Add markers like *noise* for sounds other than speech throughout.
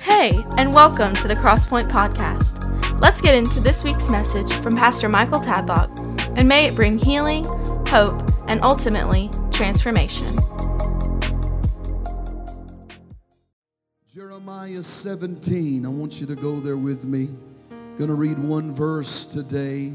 Hey, and welcome to the Crosspoint Podcast. Let's get into this week's message from Pastor Michael Tadlock, and may it bring healing, hope, and ultimately transformation. Jeremiah 17. I want you to go there with me. Going to read one verse today.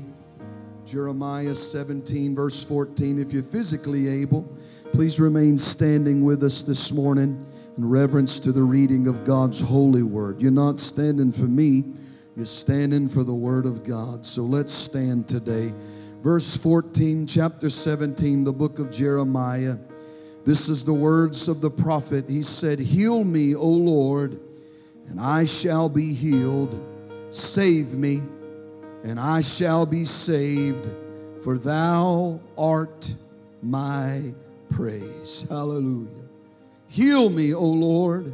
Jeremiah 17, verse 14. If you're physically able, please remain standing with us this morning in reverence to the reading of God's holy word. You're not standing for me, you're standing for the word of God. So let's stand today. Verse 14, chapter 17, the book of Jeremiah. This is the words of the prophet. He said, Heal me, O Lord, and I shall be healed. Save me, and I shall be saved, for thou art my praise. Hallelujah. Heal me, O Lord,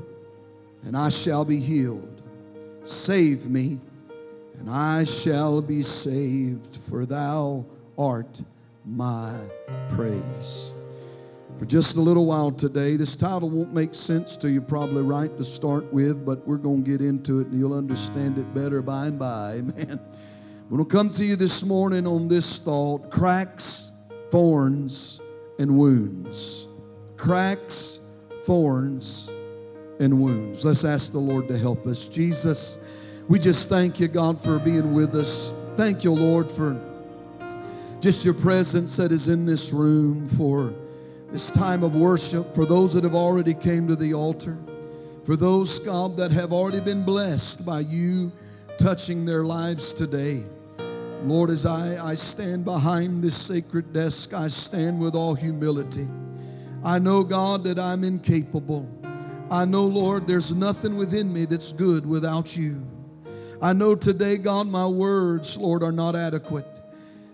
and I shall be healed. Save me, and I shall be saved, for thou art my praise. For just a little while today, this title won't make sense to you, probably right to start with, but we're going to get into it and you'll understand it better by and by. *laughs* Amen. To come to you this morning on this thought cracks, thorns, and wounds. Cracks, thorns, and wounds. Let's ask the Lord to help us. Jesus, we just thank you, God, for being with us. Thank you, Lord, for just your presence that is in this room, for this time of worship, for those that have already came to the altar, for those, God, that have already been blessed by you touching their lives today. Lord, as I, I stand behind this sacred desk, I stand with all humility. I know, God, that I'm incapable. I know, Lord, there's nothing within me that's good without you. I know today, God, my words, Lord, are not adequate.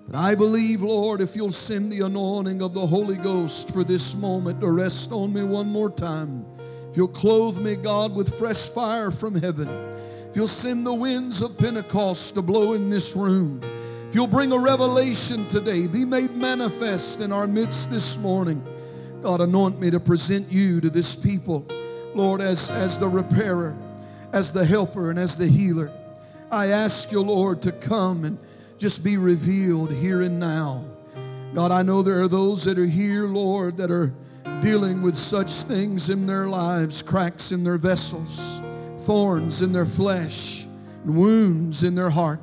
But I believe, Lord, if you'll send the anointing of the Holy Ghost for this moment to rest on me one more time, if you'll clothe me, God, with fresh fire from heaven, if you'll send the winds of Pentecost to blow in this room, if you'll bring a revelation today, be made manifest in our midst this morning. God, anoint me to present you to this people, Lord, as, as the repairer, as the helper, and as the healer. I ask you, Lord, to come and just be revealed here and now. God, I know there are those that are here, Lord, that are dealing with such things in their lives cracks in their vessels, thorns in their flesh, wounds in their heart.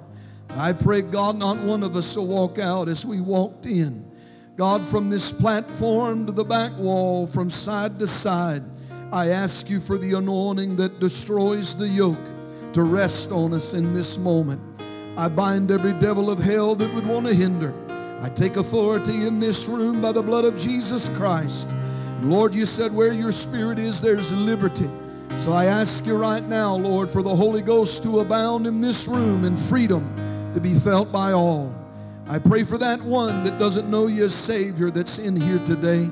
I pray, God, not one of us will walk out as we walked in. God, from this platform to the back wall, from side to side, I ask you for the anointing that destroys the yoke to rest on us in this moment. I bind every devil of hell that would want to hinder. I take authority in this room by the blood of Jesus Christ. Lord, you said where your spirit is, there's liberty. So I ask you right now, Lord, for the Holy Ghost to abound in this room and freedom to be felt by all. I pray for that one that doesn't know you as Savior that's in here today.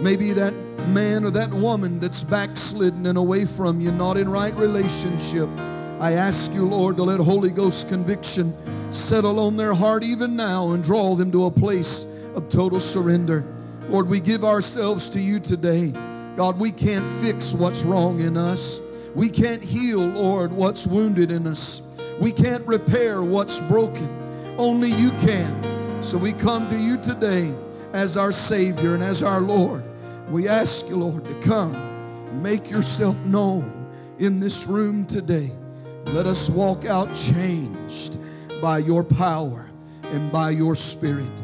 Maybe that man or that woman that's backslidden and away from you, not in right relationship. I ask you, Lord, to let Holy Ghost conviction settle on their heart even now and draw them to a place of total surrender. Lord, we give ourselves to you today. God, we can't fix what's wrong in us. We can't heal, Lord, what's wounded in us. We can't repair what's broken. Only you can. So we come to you today as our Savior and as our Lord. We ask you, Lord, to come, make yourself known in this room today. Let us walk out changed by your power and by your spirit.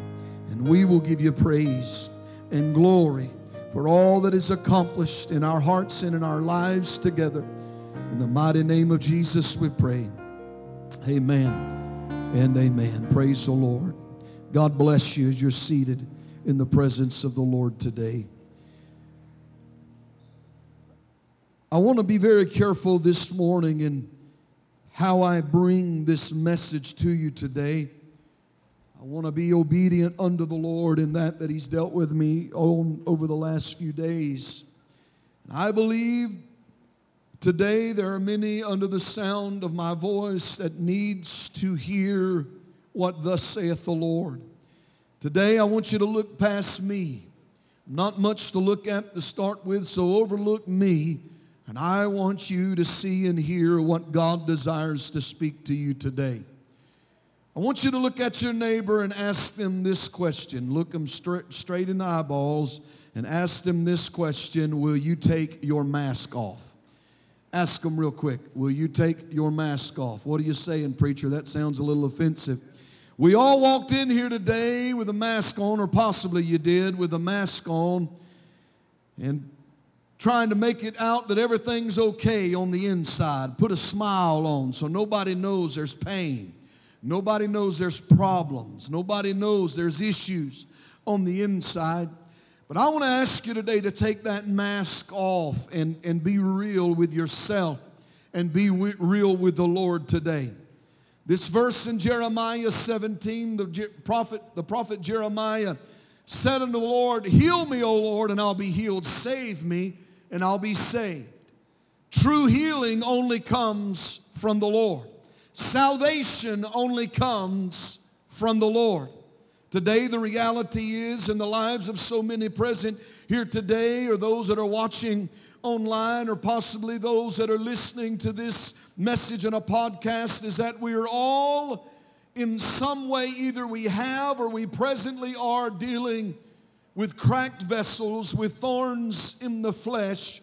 And we will give you praise and glory for all that is accomplished in our hearts and in our lives together. In the mighty name of Jesus, we pray. Amen and amen. Praise the Lord. God bless you as you're seated in the presence of the Lord today. I want to be very careful this morning in how I bring this message to you today. I want to be obedient unto the Lord in that that He's dealt with me on, over the last few days. And I believe today there are many under the sound of my voice that needs to hear what thus saith the Lord. Today I want you to look past me. Not much to look at to start with, so overlook me And I want you to see and hear what God desires to speak to you today. I want you to look at your neighbor and ask them this question. Look them straight, straight in the eyeballs and ask them this question Will you take your mask off? Ask them real quick. Will you take your mask off? What are you saying, preacher? That sounds a little offensive. We all walked in here today with a mask on, or possibly you did with a mask on, and trying to make it out that everything's okay on the inside. Put a smile on so nobody knows there's pain. Nobody knows there's problems. Nobody knows there's issues on the inside. But I want to ask you today to take that mask off and, and be real with yourself and be real with the Lord today. This verse in Jeremiah 17, the prophet, the prophet Jeremiah said unto the Lord, Heal me, O Lord, and I'll be healed. Save me, and I'll be saved. True healing only comes from the Lord. Salvation only comes from the Lord. Today, the reality is in the lives of so many present here today, or those that are watching online, or possibly those that are listening to this message in a podcast, is that we are all in some way, either we have or we presently are dealing with cracked vessels, with thorns in the flesh,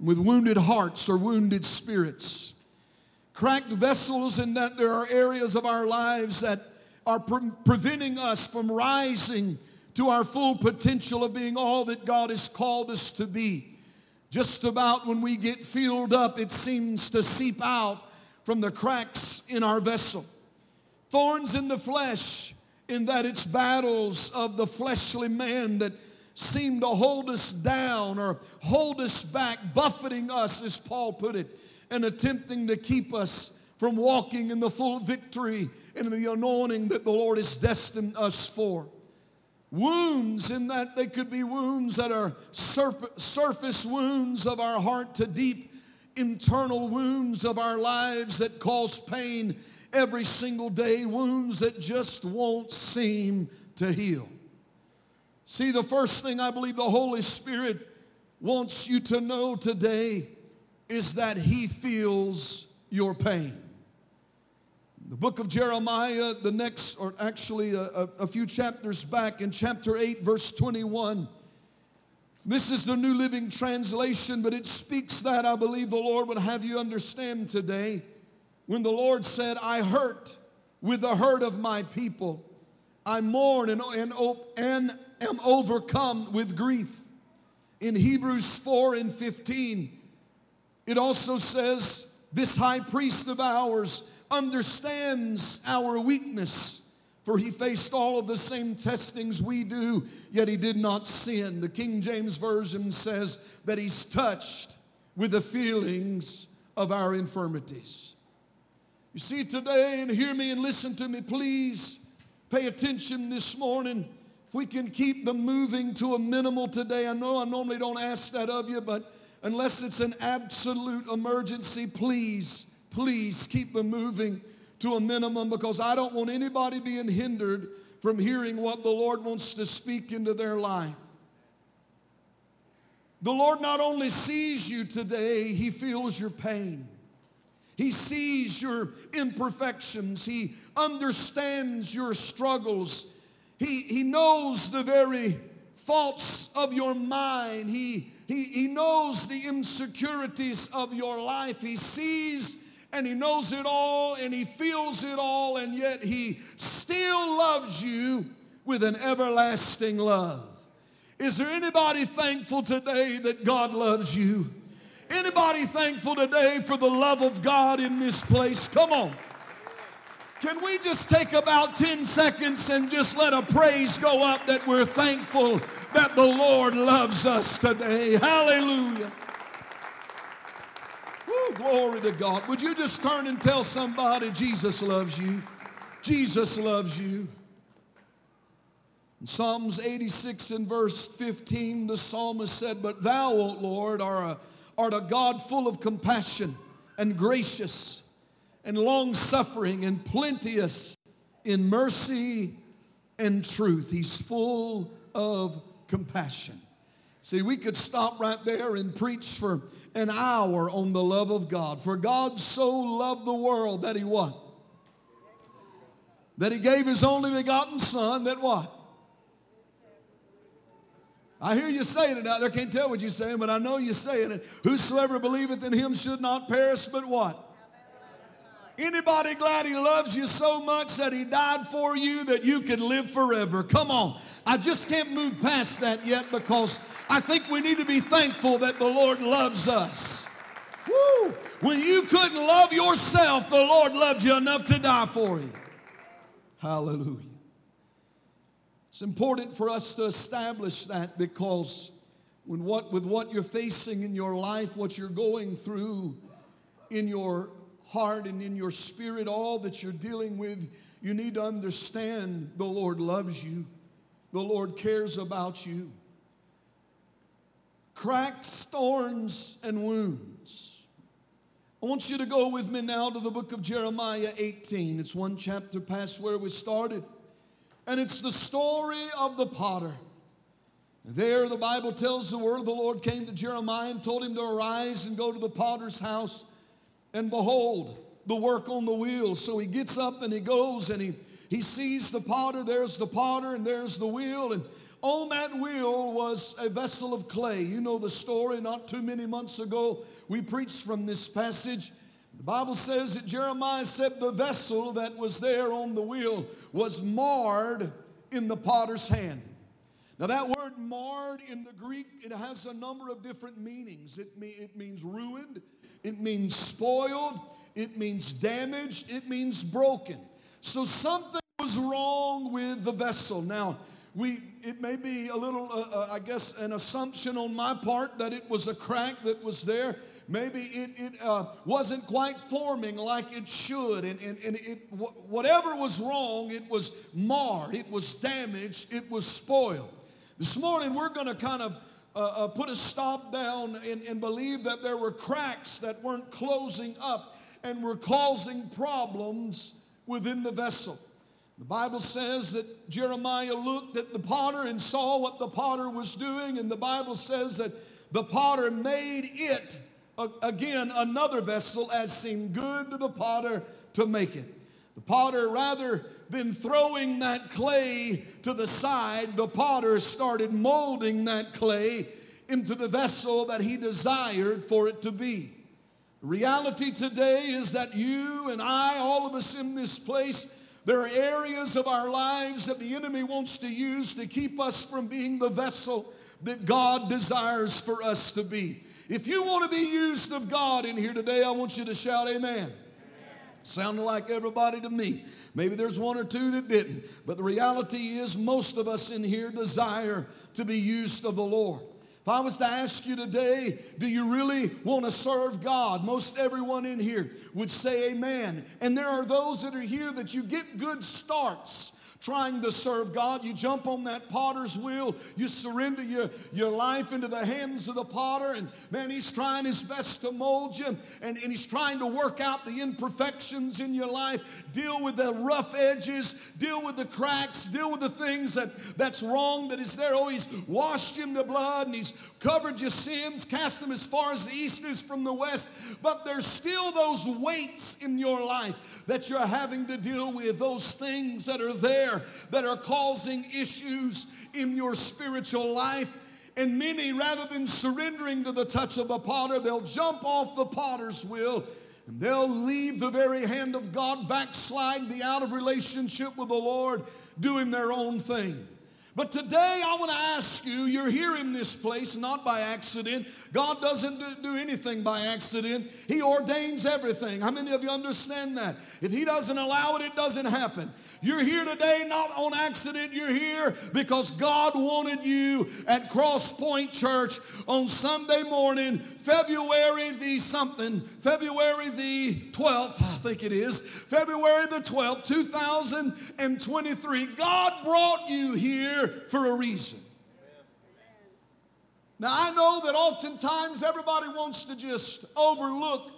with wounded hearts or wounded spirits. Cracked vessels in that there are areas of our lives that are pre- preventing us from rising to our full potential of being all that God has called us to be. Just about when we get filled up, it seems to seep out from the cracks in our vessel. Thorns in the flesh, in that it's battles of the fleshly man that seem to hold us down or hold us back, buffeting us, as Paul put it, and attempting to keep us from walking in the full victory and the anointing that the Lord has destined us for. Wounds, in that they could be wounds that are surface wounds of our heart to deep internal wounds of our lives that cause pain every single day, wounds that just won't seem to heal. See, the first thing I believe the Holy Spirit wants you to know today is that He feels your pain. The book of Jeremiah, the next, or actually a, a, a, few chapters back in chapter 8, verse 21. This is the New Living Translation, but it speaks that I believe the Lord would have you understand today. When the Lord said, I hurt with the hurt of my people, I mourn and, and, and am overcome with grief. In Hebrews 4 and 15, it also says, This high priest of ours, understands our weakness. For he faced all of the same testings we do, yet he did not sin. The King James Version says that he's touched with the feelings of our infirmities. You see, today, and hear me and listen to me, please pay attention this morning. If we can keep them moving to a minimal today, I know I normally don't ask that of you, but unless it's an absolute emergency, please please keep them moving to a minimum because I don't want anybody being hindered from hearing what the Lord wants to speak into their life. The Lord not only sees you today, He feels your pain. He sees your imperfections. He understands your struggles. He, he knows the very thoughts of your mind. He, he, he knows the insecurities of your life. He sees and He knows it all and He feels it all, and yet He still loves you with an everlasting love. Is there anybody thankful today that God loves you? Anybody thankful today for the love of God in this place? Come on. Can we just take about 10 seconds and just let a praise go up that we're thankful that the Lord loves us today? Hallelujah Oh, glory to God. Would you just turn and tell somebody Jesus loves you? Jesus loves you. In Psalms 86 and verse 15, the psalmist said, But thou, O Lord, art a, art a God full of compassion and gracious and long suffering and plenteous in mercy and truth. He's full of compassion. See, we could stop right there and preach for an hour on the love of God. For God so loved the world that He what? That He gave His only begotten Son, that what? I hear you saying it out there. Can't tell what you're saying, but I know you're saying it. Whosoever believeth in him should not perish, but what? Anybody glad he loves you so much that he died for you that you can live forever? Come on. I just can't move past that yet because I think we need to be thankful that the Lord loves us. Woo! When you couldn't love yourself, the Lord loved you enough to die for you. Hallelujah. It's important for us to establish that because when what, with what you're facing in your life, what you're going through in your heart and in your spirit, all that you're dealing with, you need to understand the Lord loves you, the Lord cares about you. Cracks, thorns, and wounds. I want you to go with me now to the book of Jeremiah 18. It's one chapter past where we started. And it's the story of the potter. There, the Bible tells the word of the Lord came to Jeremiah and told him to arise and go to the potter's house and behold, the work on the wheel. So he gets up and he goes and he, he sees the potter. There's the potter and there's the wheel. And on that wheel was a vessel of clay. You know the story. Not too many months ago, we preached from this passage. The Bible says that Jeremiah said the vessel that was there on the wheel was marred in the potter's hand. Now, that word marred in the Greek, it has a number of different meanings. It, me, it means ruined, it means spoiled, it means damaged, it means broken. So something was wrong with the vessel. Now, we, it may be a little, uh, uh, I guess, an assumption on my part that it was a crack that was there. Maybe it, it uh, wasn't quite forming like it should. And, and, and it, whatever was wrong, it was marred, it was damaged, it was spoiled. This morning, we're going to kind of uh, uh, put a stop down and, and believe that there were cracks that weren't closing up and were causing problems within the vessel. The Bible says that Jeremiah looked at the potter and saw what the potter was doing, and the Bible says that the potter made it again another vessel as seemed good to the potter to make it. The potter, rather than throwing that clay to the side, the potter started molding that clay into the vessel that he desired for it to be. Reality today is that you and I, all of us in this place, there are areas of our lives that the enemy wants to use to keep us from being the vessel that God desires for us to be. If you want to be used of God in here today, I want you to shout, Amen. Sounded like everybody to me. Maybe there's one or two that didn't. But the reality is, most of us in here desire to be used of the Lord. If I was to ask you today, do you really want to serve God? Most everyone in here would say amen. And there are those that are here that you get good starts trying to serve God. You jump on that potter's wheel, you surrender your, your life into the hands of the potter, and man, he's trying his best to mold you, and, and he's trying to work out the imperfections in your life, deal with the rough edges, deal with the cracks, deal with the things that, that's wrong that is there. Oh, he's washed in the blood and he's covered your sins, cast them as far as the east is from the west. But there's still those weights in your life that you're having to deal with, those things that are there that are causing issues in your spiritual life. And many, rather than surrendering to the touch of the potter, they'll jump off the potter's wheel and they'll leave the very hand of God, backslide, be out of relationship with the Lord, doing their own thing. But today I want to ask you, you're here in this place not by accident. God doesn't do anything by accident. He ordains everything. How many of you understand that? If He doesn't allow it, it doesn't happen. You're here today not on accident. You're here because God wanted you at Cross Point Church on Sunday morning, February the something, February the 12th, I think it is, February the 12th, 2023. God brought you here for a reason. Now, I know that oftentimes everybody wants to just overlook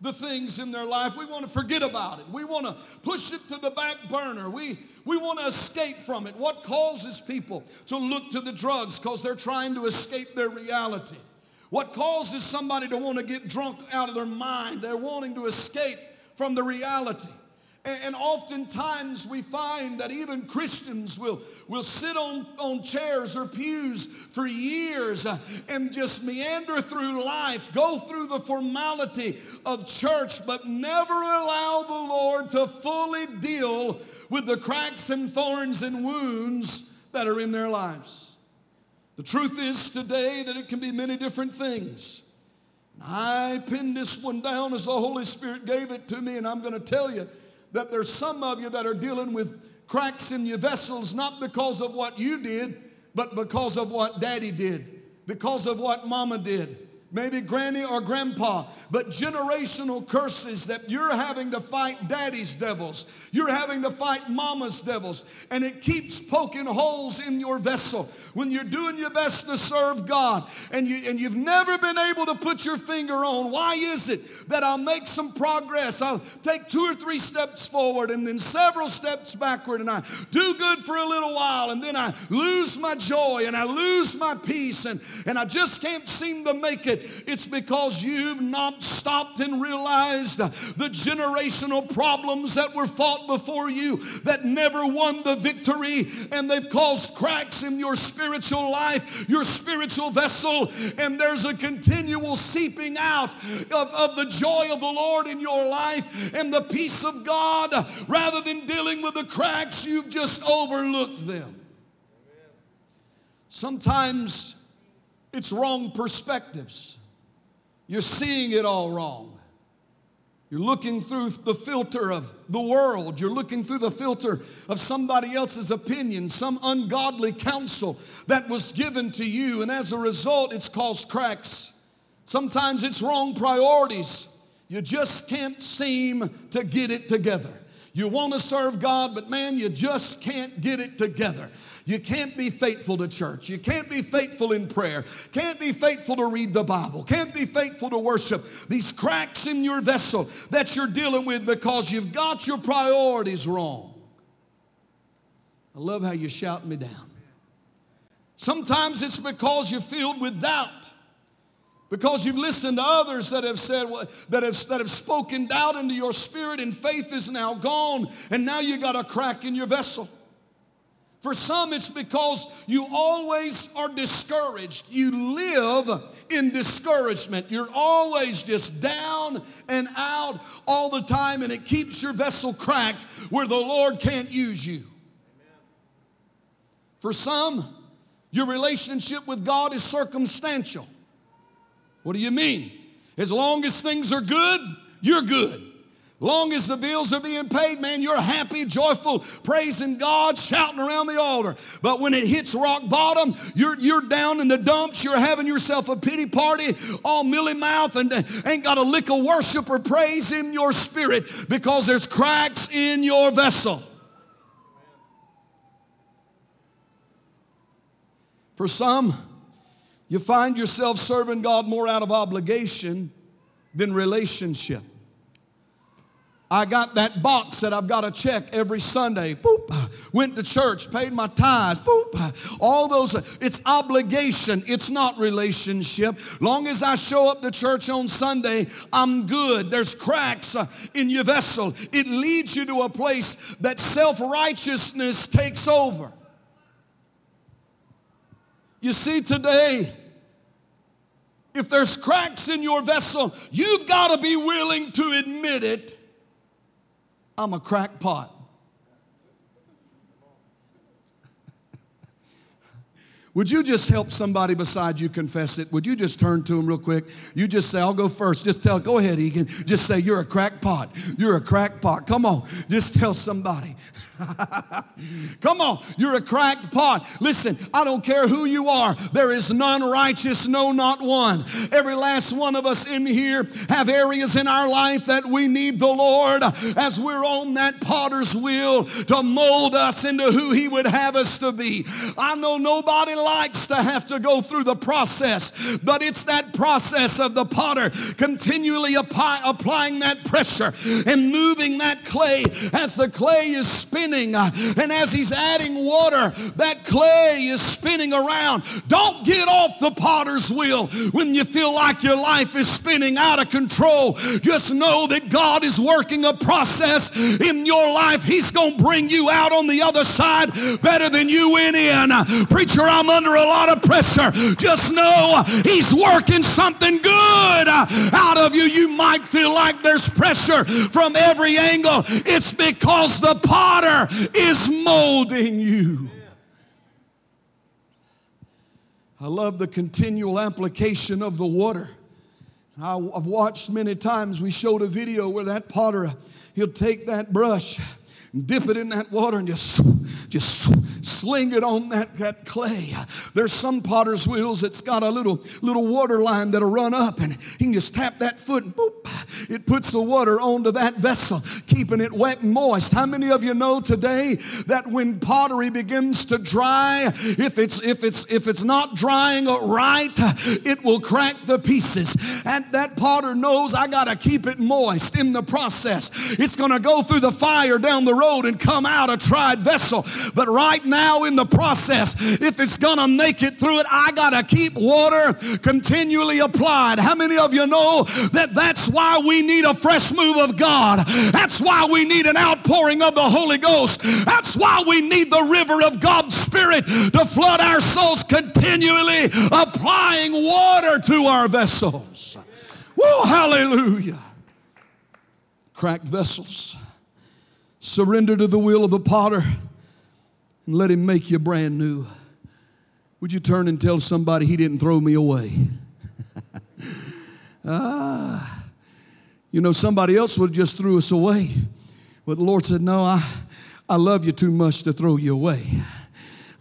the things in their life. We want to forget about it. We want to push it to the back burner. We, we want to escape from it. What causes people to look to the drugs? Because they're trying to escape their reality. What causes somebody to want to get drunk out of their mind? They're wanting to escape from the reality. And oftentimes we find that even Christians will, will sit on, on chairs or pews for years uh, and just meander through life, go through the formality of church, but never allow the Lord to fully deal with the cracks and thorns and wounds that are in their lives. The truth is today that it can be many different things. I pinned this one down as the Holy Spirit gave it to me, and I'm going to tell you that there's some of you that are dealing with cracks in your vessels not because of what you did, but because of what daddy did, because of what mama did, maybe granny or grandpa, but generational curses that you're having to fight daddy's devils. You're having to fight mama's devils. And it keeps poking holes in your vessel when you're doing your best to serve God and, you, and you've never been able to put your finger on why is it that I'll make some progress? I'll take two or three steps forward and then several steps backward, and I do good for a little while, and then I lose my joy and I lose my peace, and, and I just can't seem to make it it's because you've not stopped and realized the generational problems that were fought before you that never won the victory, and they've caused cracks in your spiritual life, your spiritual vessel, and there's a continual seeping out of, of the joy of the Lord in your life and the peace of God. Rather than dealing with the cracks, you've just overlooked them. Sometimes it's wrong perspectives. You're seeing it all wrong. You're looking through the filter of the world. You're looking through the filter of somebody else's opinion, some ungodly counsel that was given to you, and as a result, it's caused cracks. Sometimes it's wrong priorities. You just can't seem to get it together. You want to serve God, but man, you just can't get it together. You can't be faithful to church. You can't be faithful in prayer. Can't be faithful to read the Bible. Can't be faithful to worship. These cracks in your vessel that you're dealing with because you've got your priorities wrong. I love how you shout me down. Sometimes it's because you're filled with doubt because you've listened to others that have said that have, that have spoken doubt into your spirit and faith is now gone. And now you got a crack in your vessel. For some it's because you always are discouraged. You live in discouragement. You're always just down and out all the time and it keeps your vessel cracked where the lord can't use you. For some your relationship with god is circumstantial what do you mean? As long as things are good, you're good. Long as the bills are being paid, man, you're happy, joyful, praising God, shouting around the altar. But when it hits rock bottom, you're, you're down in the dumps, you're having yourself a pity party, all milly mouth, and ain't got a lick of worship or praise in your spirit because there's cracks in your vessel. For some, you find yourself serving God more out of obligation than relationship. I got that box that I've got to check every Sunday. Boop. Went to church, paid my tithes. Boop. All those, it's obligation, it's not relationship. Long as I show up to church on Sunday, I'm good. There's cracks uh, in your vessel. It leads you to a place that self righteousness takes over. You see, today, if there's cracks in your vessel, you've got to be willing to admit it. I'm a crackpot. *laughs* Would you just help somebody beside you confess it? Would you just turn to them real quick? You just say, I'll go first. Just tell, go ahead, Egan. Just say, You're a crackpot. You're a crackpot. Come on. Just tell somebody. *laughs* *laughs* Come on, you're a cracked pot. Listen, I don't care who you are. There is none righteous, no, not one. Every last one of us in here have areas in our life that we need the Lord as we're on that potter's wheel to mold us into who He would have us to be. I know nobody likes to have to go through the process, but it's that process of the potter continually apply, applying that pressure and moving that clay as the clay is spinning uh, and as he's adding water, that clay is spinning around. Don't get off the potter's wheel when you feel like your life is spinning out of control. Just know that God is working a process in your life. He's going to bring you out on the other side better than you went in. Preacher, I'm under a lot of pressure. Just know He's working something good out of you. You might feel like there's pressure from every angle. It's because the potter is molding you. I love the continual application of the water. I've watched many times, we showed a video where that potter, he'll take that brush dip it in that water and just, just sling it on that, that clay. There's some potter's wheels that's got a little, little water line that'll run up and he can just tap that foot and boop, it puts the water onto that vessel, keeping it wet and moist. How many of you know today that when pottery begins to dry, if it's if it's if it's not drying right, it will crack the pieces. And that potter knows I gotta keep it moist in the process. It's gonna go through the fire down the road road and come out a tried vessel. But right now in the process, if it's going to make it through it, I got to keep water continually applied. How many of you know that that's why we need a fresh move of God? That's why we need an outpouring of the Holy Ghost. That's why we need the river of God's Spirit to flood our souls continually, applying water to our vessels. Whoa, hallelujah. Cracked vessels. Surrender to the will of the potter and let him make you brand new. Would you turn and tell somebody he didn't throw me away? *laughs* ah, you know, somebody else would have just threw us away. But the Lord said, No, I, I love you too much to throw you away.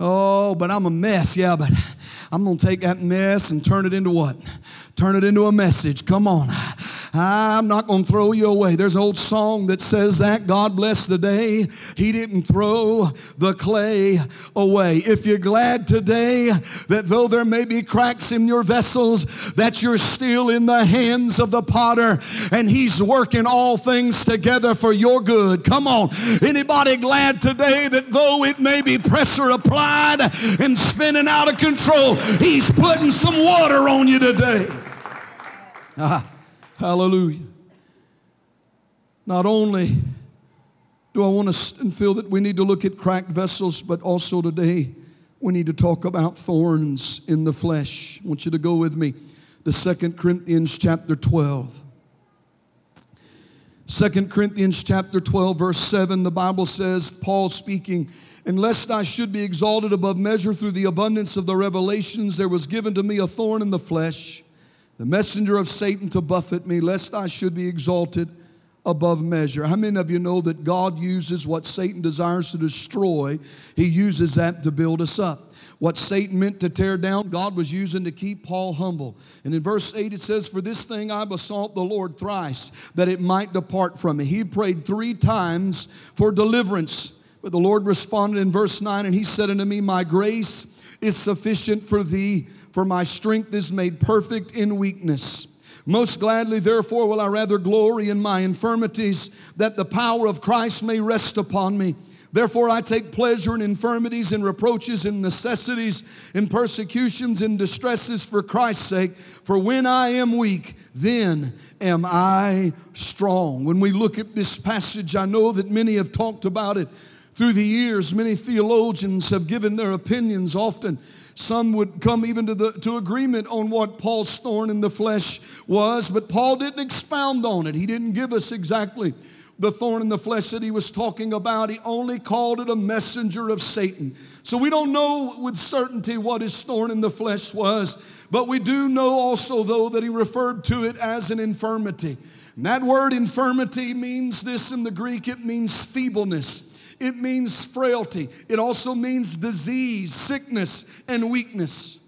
Oh, but I'm a mess. Yeah, but I'm going to take that mess and turn it into what? Turn it into a message. Come on. I'm not going to throw you away. There's an old song that says that God bless the day He didn't throw the clay away. If you're glad today that though there may be cracks in your vessels, that you're still in the hands of the potter and He's working all things together for your good. Come on. Anybody glad today that though it may be pressure applied and spinning out of control, He's putting some water on you today? *laughs* Ah. Hallelujah. Not only do I want to feel that we need to look at cracked vessels, but also today we need to talk about thorns in the flesh. I want you to go with me to Second Corinthians chapter 12. 2 Corinthians chapter 12, verse 7, the Bible says, Paul speaking, and lest I should be exalted above measure through the abundance of the revelations, there was given to me a thorn in the flesh the messenger of Satan to buffet me, lest I should be exalted above measure. How many of you know that God uses what Satan desires to destroy? He uses that to build us up. What Satan meant to tear down, God was using to keep Paul humble. And in verse 8 it says, For this thing I besought the Lord thrice, that it might depart from me. He prayed three times for deliverance. But the Lord responded in verse 9, and he said unto me, My grace is sufficient for thee for my strength is made perfect in weakness. Most gladly, therefore, will I rather glory in my infirmities, that the power of Christ may rest upon me. Therefore, I take pleasure in infirmities and reproaches and necessities and persecutions and distresses for Christ's sake. For when I am weak, then am I strong. When we look at this passage, I know that many have talked about it through the years. Many theologians have given their opinions often. Some would come even to, the, to agreement on what Paul's thorn in the flesh was, but Paul didn't expound on it. He didn't give us exactly the thorn in the flesh that he was talking about. He only called it a messenger of Satan. So we don't know with certainty what his thorn in the flesh was, but we do know also, though, that he referred to it as an infirmity. And that word infirmity means this in the Greek, it means feebleness. It means frailty. It also means disease, sickness, and weakness.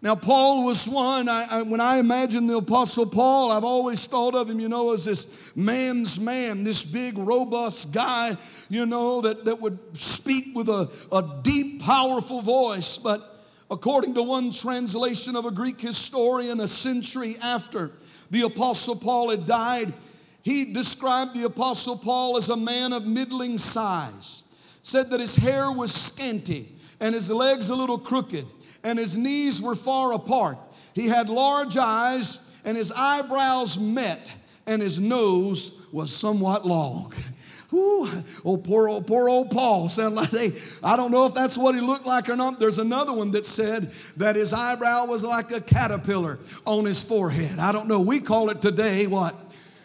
Now, Paul was one, I, I, when I imagine the Apostle Paul, I've always thought of him, you know, as this man's man, this big, robust guy, you know, that, that would speak with a, a deep, powerful voice. But According to one translation of a Greek historian, a century after the Apostle Paul had died, he described the Apostle Paul as a man of middling size. Said that his hair was scanty and his legs a little crooked and his knees were far apart. He had large eyes and his eyebrows met and his nose was somewhat long. *laughs* Ooh, oh, poor old, poor old Paul. *laughs* Sound like hey, I don't know if that's what he looked like or not. There's another one that said that his eyebrow was like a caterpillar on his forehead. I don't know. We call it today what?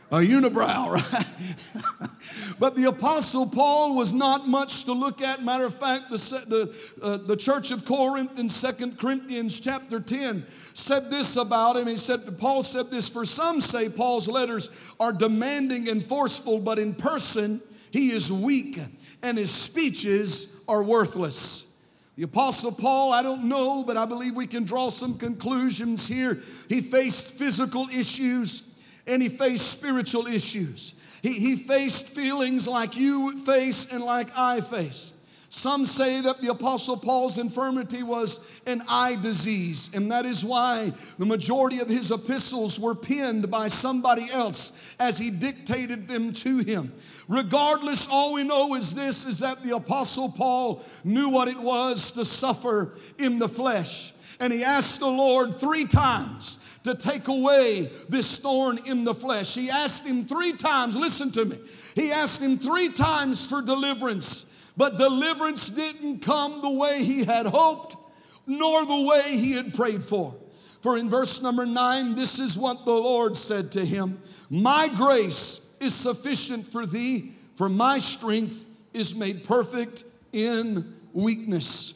A unibrow, *laughs* right? but the Apostle Paul was not much to look at. Matter of fact, the, the, uh, the church of Corinth in 2 Corinthians chapter 10 said this about him. He said, Paul said this, for some say Paul's letters are demanding and forceful, but in person, he is weak and his speeches are worthless. The Apostle Paul, I don't know, but I believe we can draw some conclusions here. He faced physical issues and he faced spiritual issues. He, he faced feelings like you face and like I face. Some say that the Apostle Paul's infirmity was an eye disease, and that is why the majority of his epistles were penned by somebody else as he dictated them to him. Regardless, all we know is this is that the Apostle Paul knew what it was to suffer in the flesh. And he asked the Lord three times to take away this thorn in the flesh. He asked him three times, listen to me. He asked him three times for deliverance. But deliverance didn't come the way he had hoped, nor the way he had prayed for. For in verse number nine, this is what the Lord said to him My grace is sufficient for thee, for my strength is made perfect in weakness.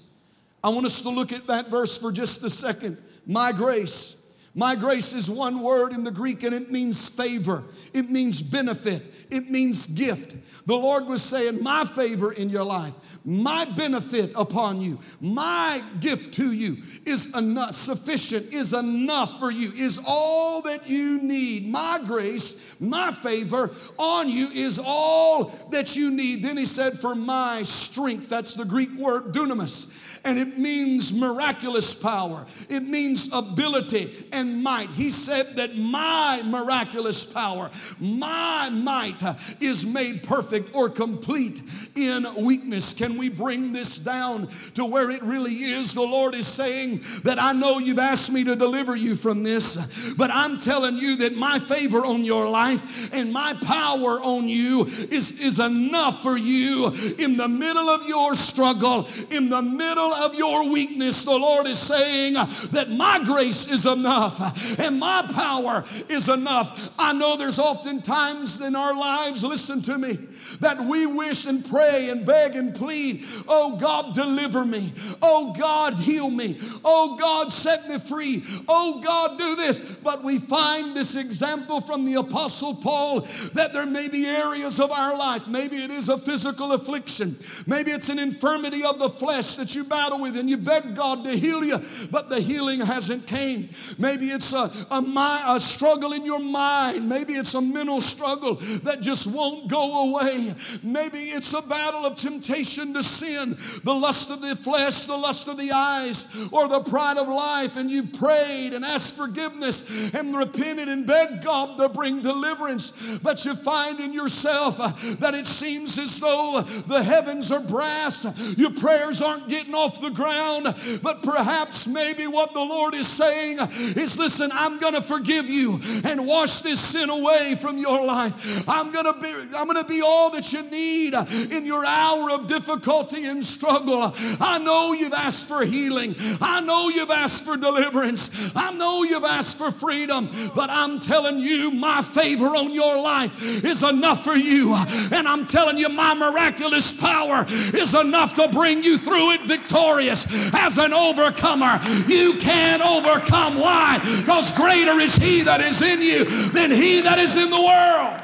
I want us to look at that verse for just a second. My grace. My grace is one word in the Greek and it means favor, it means benefit, it means gift. The Lord was saying, My favor in your life, my benefit upon you, my gift to you is enough, sufficient, is enough for you, is all that you need. My grace, my favor on you is all that you need. Then he said, For my strength, that's the Greek word dunamis and it means miraculous power. It means ability and might. He said that my miraculous power, my might is made perfect or complete in weakness. Can we bring this down to where it really is? The Lord is saying that I know you've asked me to deliver you from this, but I'm telling you that my favor on your life and my power on you is, is enough for you in the middle of your struggle, in the middle of your weakness, the Lord is saying that my grace is enough and my power is enough. I know there's often times in our lives, listen to me, that we wish and pray and beg and plead, oh God, deliver me. Oh God, heal me. Oh God, set me free. Oh God, do this. But we find this example from the Apostle Paul that there may be areas of our life, maybe it is a physical affliction, maybe it's an infirmity of the flesh that you battle with and you beg God to heal you, but the healing hasn't came. Maybe it's a, a, a struggle in your mind. Maybe it's a mental struggle that just won't go away. Maybe it's a battle of temptation to sin, the lust of the flesh, the lust of the eyes, or the pride of life, and you've prayed and asked forgiveness and repented and begged God to bring deliverance, but you find in yourself uh, that it seems as though the heavens are brass. Your prayers aren't getting off the ground. But perhaps, maybe what the Lord is saying is listen, I'm going to forgive you and wash this sin away from your life. I'm going to be, I'm going to be all that you need in your hour of difficulty and struggle. I know you've asked for healing. I know you've asked for deliverance. I know you've asked for freedom. But I'm telling you, my favor on your life is enough for you. And I'm telling you, my miraculous power is enough to bring you through it victorious victorious as an overcomer. You can overcome. Why? Because greater is He that is in you than He that is in the world.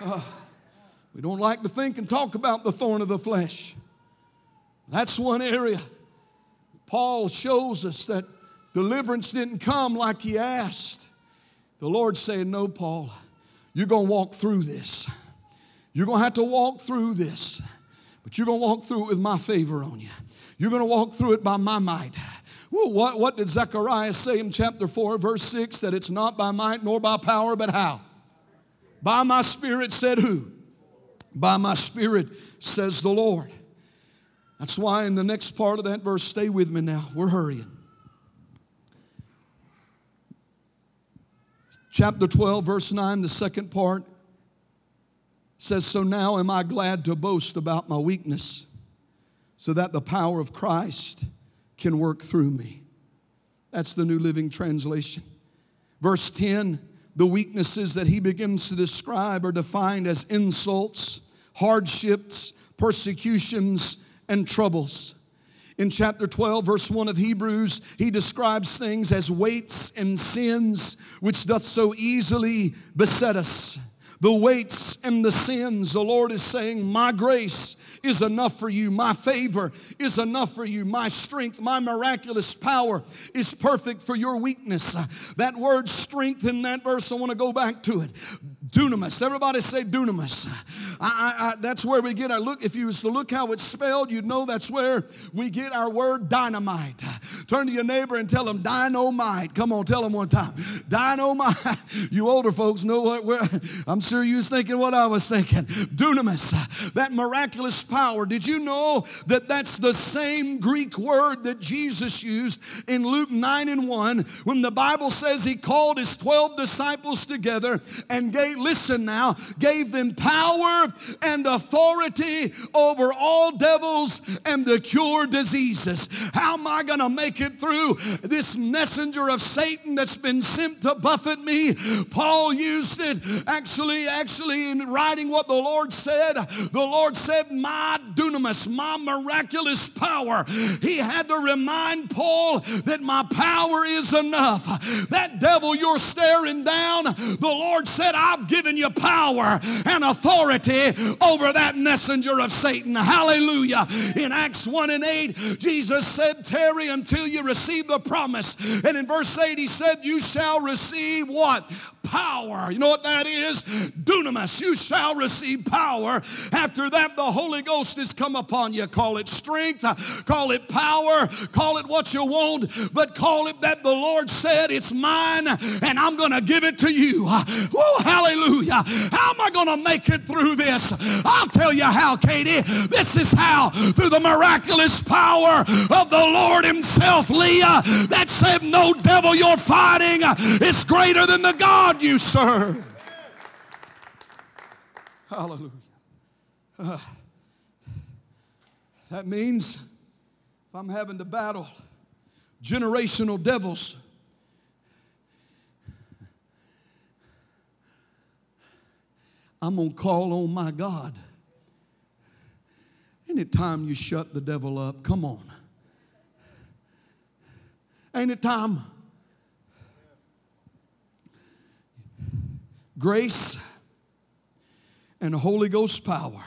Uh, we don't like to think and talk about the thorn of the flesh. That's one area. Paul shows us that deliverance didn't come like he asked. The Lord said, No, Paul, you're going to walk through this. You're going to have to walk through this. But you're going to walk through it with my favor on you. You're going to walk through it by my might. Well, what, what did Zechariah say in chapter 4, verse 6? That it's not by might nor by power, but how? By my spirit, said who? By my spirit, says the Lord. That's why in the next part of that verse, stay with me now. We're hurrying. Chapter 12, verse 9, the second part says, So now am I glad to boast about my weakness, so that the power of Christ can work through me. That's the New Living Translation. Verse 10 the weaknesses that he begins to describe are defined as insults, hardships, persecutions, and troubles. In chapter 12, verse 1 of Hebrews, he describes things as weights and sins which doth so easily beset us the weights and the sins, the Lord is saying, My grace is enough for you. My favor is enough for you. My strength, my miraculous power is perfect for your weakness. That word strength in that verse, I want to go back to it. Dunamis. Everybody say dunamis. I, I, that's where we get our look. If you was to look how it's spelled, you'd know that's where we get our word dynamite. Turn to your neighbor and tell them dynamite. Come on, tell them one time. Dynamite. *laughs* You older folks know what we're, *laughs* I'm sure you was thinking what I was thinking. Dunamis, that miraculous power. Did you know that that's the same Greek word that Jesus used in Luke 9 and 1 when the Bible says he called his 12 disciples together and gave, listen now, gave them power and authority over all devils and to cure diseases. How am I going to make it through this messenger of Satan that's been sent to buffet me? Paul used it actually actually, in writing what the Lord said, the Lord said, My dunamis, my miraculous power. He had to remind Paul that my power is enough. That devil you're staring down, the Lord said, I've given you power and authority over that messenger of Satan. Hallelujah. In Acts 1 and 8, Jesus said, Tarry until you receive the promise. And in verse 8, he said, You shall receive what? Power. You know what that is? dunamis. You shall receive power. After that, the Holy Ghost has come upon you. Call it strength, call it power, call it what you want, but call it that the Lord said, It's mine and I'm going to give it to you. Oh, hallelujah. How am I going to make it through this? I'll tell you how, Katie. This is how, through the miraculous power of the Lord Himself, Leah, that said, No devil you're fighting is greater than the God you serve. Hallelujah. Uh, that means if I'm having to battle generational devils, I'm going to call on my God. Anytime you shut the devil up, come on. Anytime grace and Holy Ghost power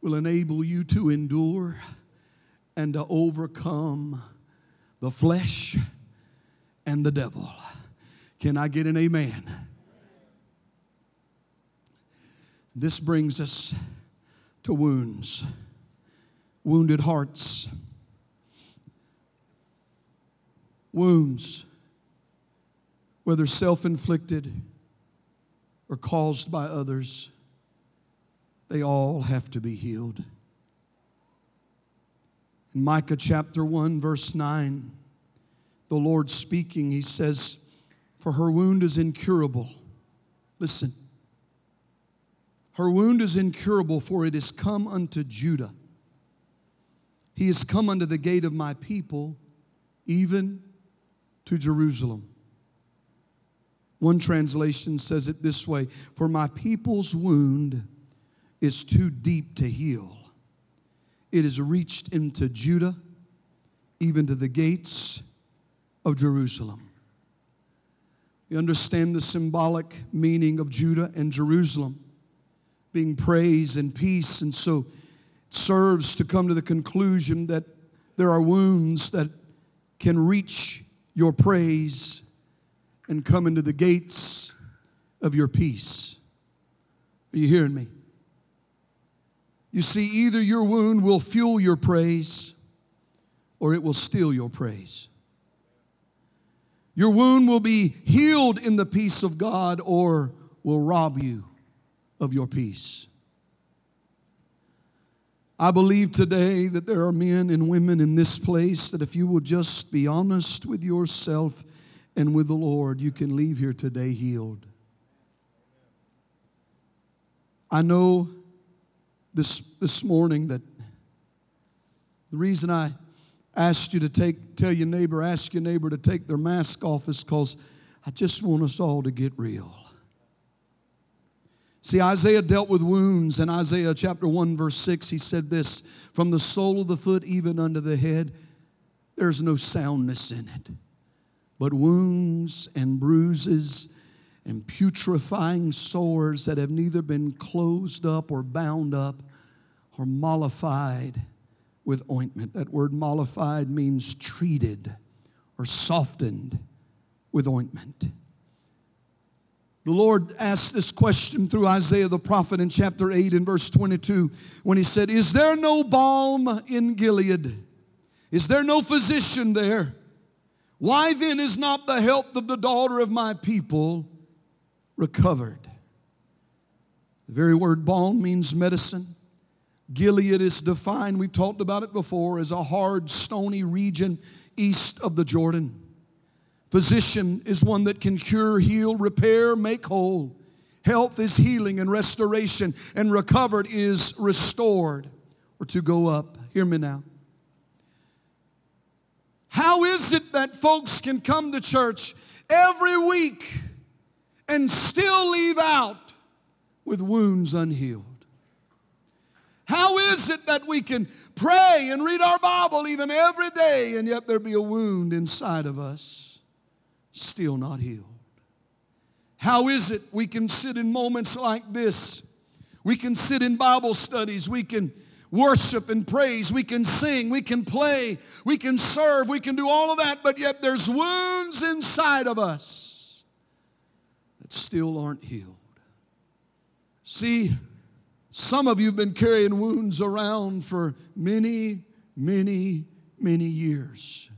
will enable you to endure and to overcome the flesh and the devil. Can I get an amen? This brings us to wounds, wounded hearts, wounds, whether self inflicted or caused by others they all have to be healed. In Micah chapter 1, verse 9, the Lord speaking, he says, For her wound is incurable. Listen. Her wound is incurable, for it is come unto Judah. He is come unto the gate of my people, even to Jerusalem. One translation says it this way For my people's wound is too deep to heal. It has reached into Judah, even to the gates of Jerusalem. We understand the symbolic meaning of Judah and Jerusalem being praise and peace, and so it serves to come to the conclusion that there are wounds that can reach your praise and come into the gates of your peace. Are you hearing me? You see, either your wound will fuel your praise or it will steal your praise. Your wound will be healed in the peace of God or will rob you of your peace. I believe today that there are men and women in this place that if you will just be honest with yourself and with the Lord, you can leave here today healed. I know this, this morning that the reason I asked you to take, tell your neighbor, ask your neighbor to take their mask off is because I just want us all to get real. See, Isaiah dealt with wounds. In Isaiah chapter 1, verse 6, he said this From the sole of the foot even unto the head, there's no soundness in it, but wounds and bruises and putrefying sores that have neither been closed up or bound up or mollified with ointment. That word mollified means treated or softened with ointment. The Lord asked this question through Isaiah the prophet in chapter 8 and verse 22 when he said, Is there no balm in Gilead? Is there no physician there? Why then is not the health of the daughter of my people recovered? The very word balm means medicine. Gilead is defined, we've talked about it before, as a hard, stony region east of the Jordan. Physician is one that can cure, heal, repair, make whole. Health is healing and restoration, and recovered is restored or to go up. Hear me now. How is it that folks can come to church every week and still leave out with wounds unhealed? How is it that we can pray and read our Bible even every day and yet there be a wound inside of us? Still not healed. How is it we can sit in moments like this? We can sit in Bible studies, we can worship and praise, we can sing, we can play, we can serve, we can do all of that, but yet there's wounds inside of us that still aren't healed. See, some of you have been carrying wounds around for many, many, many years.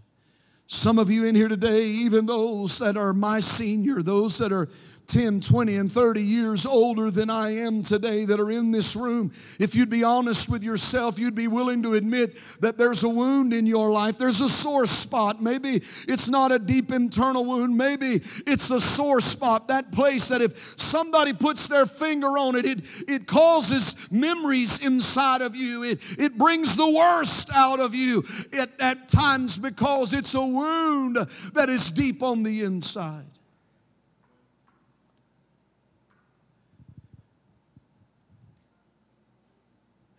Some of you in here today, even those that are my senior, those that are 10, 20, and 30 years older than I am today that are in this room, if you'd be honest with yourself, you'd be willing to admit that there's a wound in your life. There's a sore spot. Maybe it's not a deep internal wound. Maybe it's a sore spot, that place that if somebody puts their finger on it, it, it causes memories inside of you. It, it brings the worst out of you at, at times because it's a wound that is deep on the inside.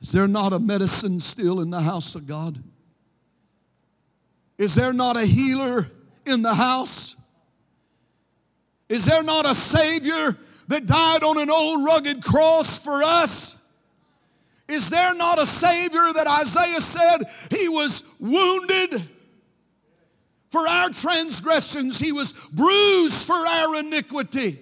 Is there not a medicine still in the house of God? Is there not a healer in the house? Is there not a Savior that died on an old rugged cross for us? Is there not a Savior that Isaiah said he was wounded for our transgressions, he was bruised for our iniquity?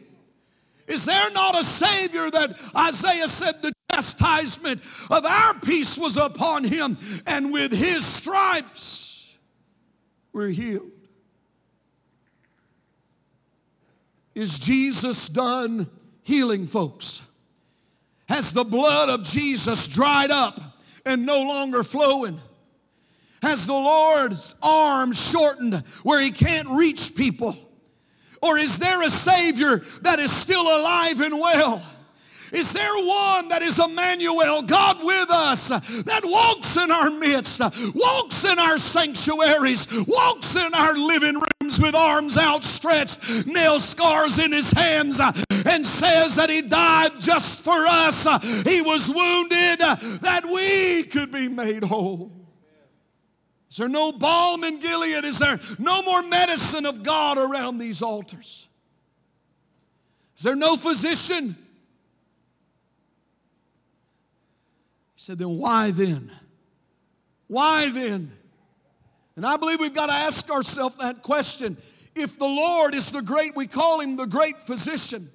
Is there not a Savior that Isaiah said the chastisement of our peace was upon him, and with his stripes we're healed? Is Jesus done healing folks? Has the blood of Jesus dried up and no longer flowing? Has the Lord's arm shortened where he can't reach people? Or is there a Savior that is still alive and well? Is there one that is Emmanuel, God with us, that walks in our midst, walks in our sanctuaries, walks in our living rooms with arms outstretched, nail scars in his hands, and says that he died just for us? He was wounded that we could be made whole. Is there no balm in Gilead? Is there no more medicine of God around these altars? Is there no physician? Said, then why then? Why then? And I believe we've got to ask ourselves that question. If the Lord is the great, we call him the great physician,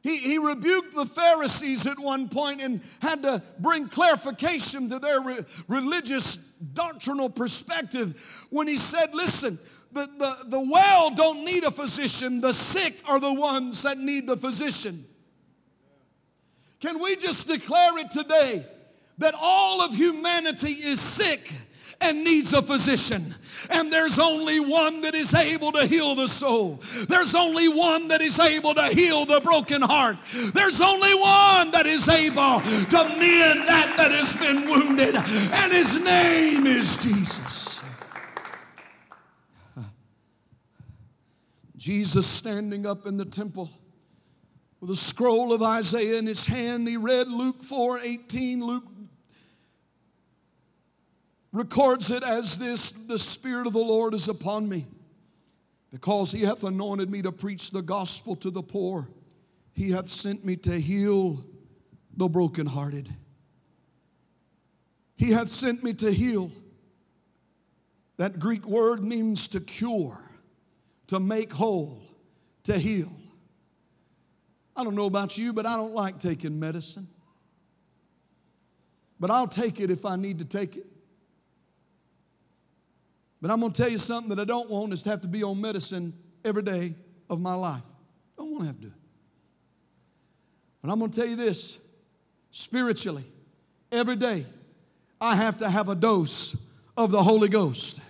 He, he rebuked the Pharisees at one point and had to bring clarification to their re- religious doctrinal perspective when he said, Listen, the, the, the well don't need a physician, the sick are the ones that need the physician. Can we just declare it today that all of humanity is sick? and needs a physician. And there's only one that is able to heal the soul. There's only one that is able to heal the broken heart. There's only one that is able to mend that that has been wounded. And his name is Jesus. Jesus standing up in the temple with a scroll of Isaiah in his hand. He read Luke 4 18, Luke records it as this the Spirit of the Lord is upon me, because he hath anointed me to preach the gospel to the poor. He hath sent me to heal the brokenhearted. He hath sent me to heal. That Greek word means to cure, to make whole, to heal. I don't know about you, but I don't like taking medicine. But I'll take it if I need to take it. But I'm going to tell you something that I don't want is to have to be on medicine every day of my life. I don't want to have to do it. But I'm going to tell you this spiritually, every day, I have to have a dose of the Holy Ghost.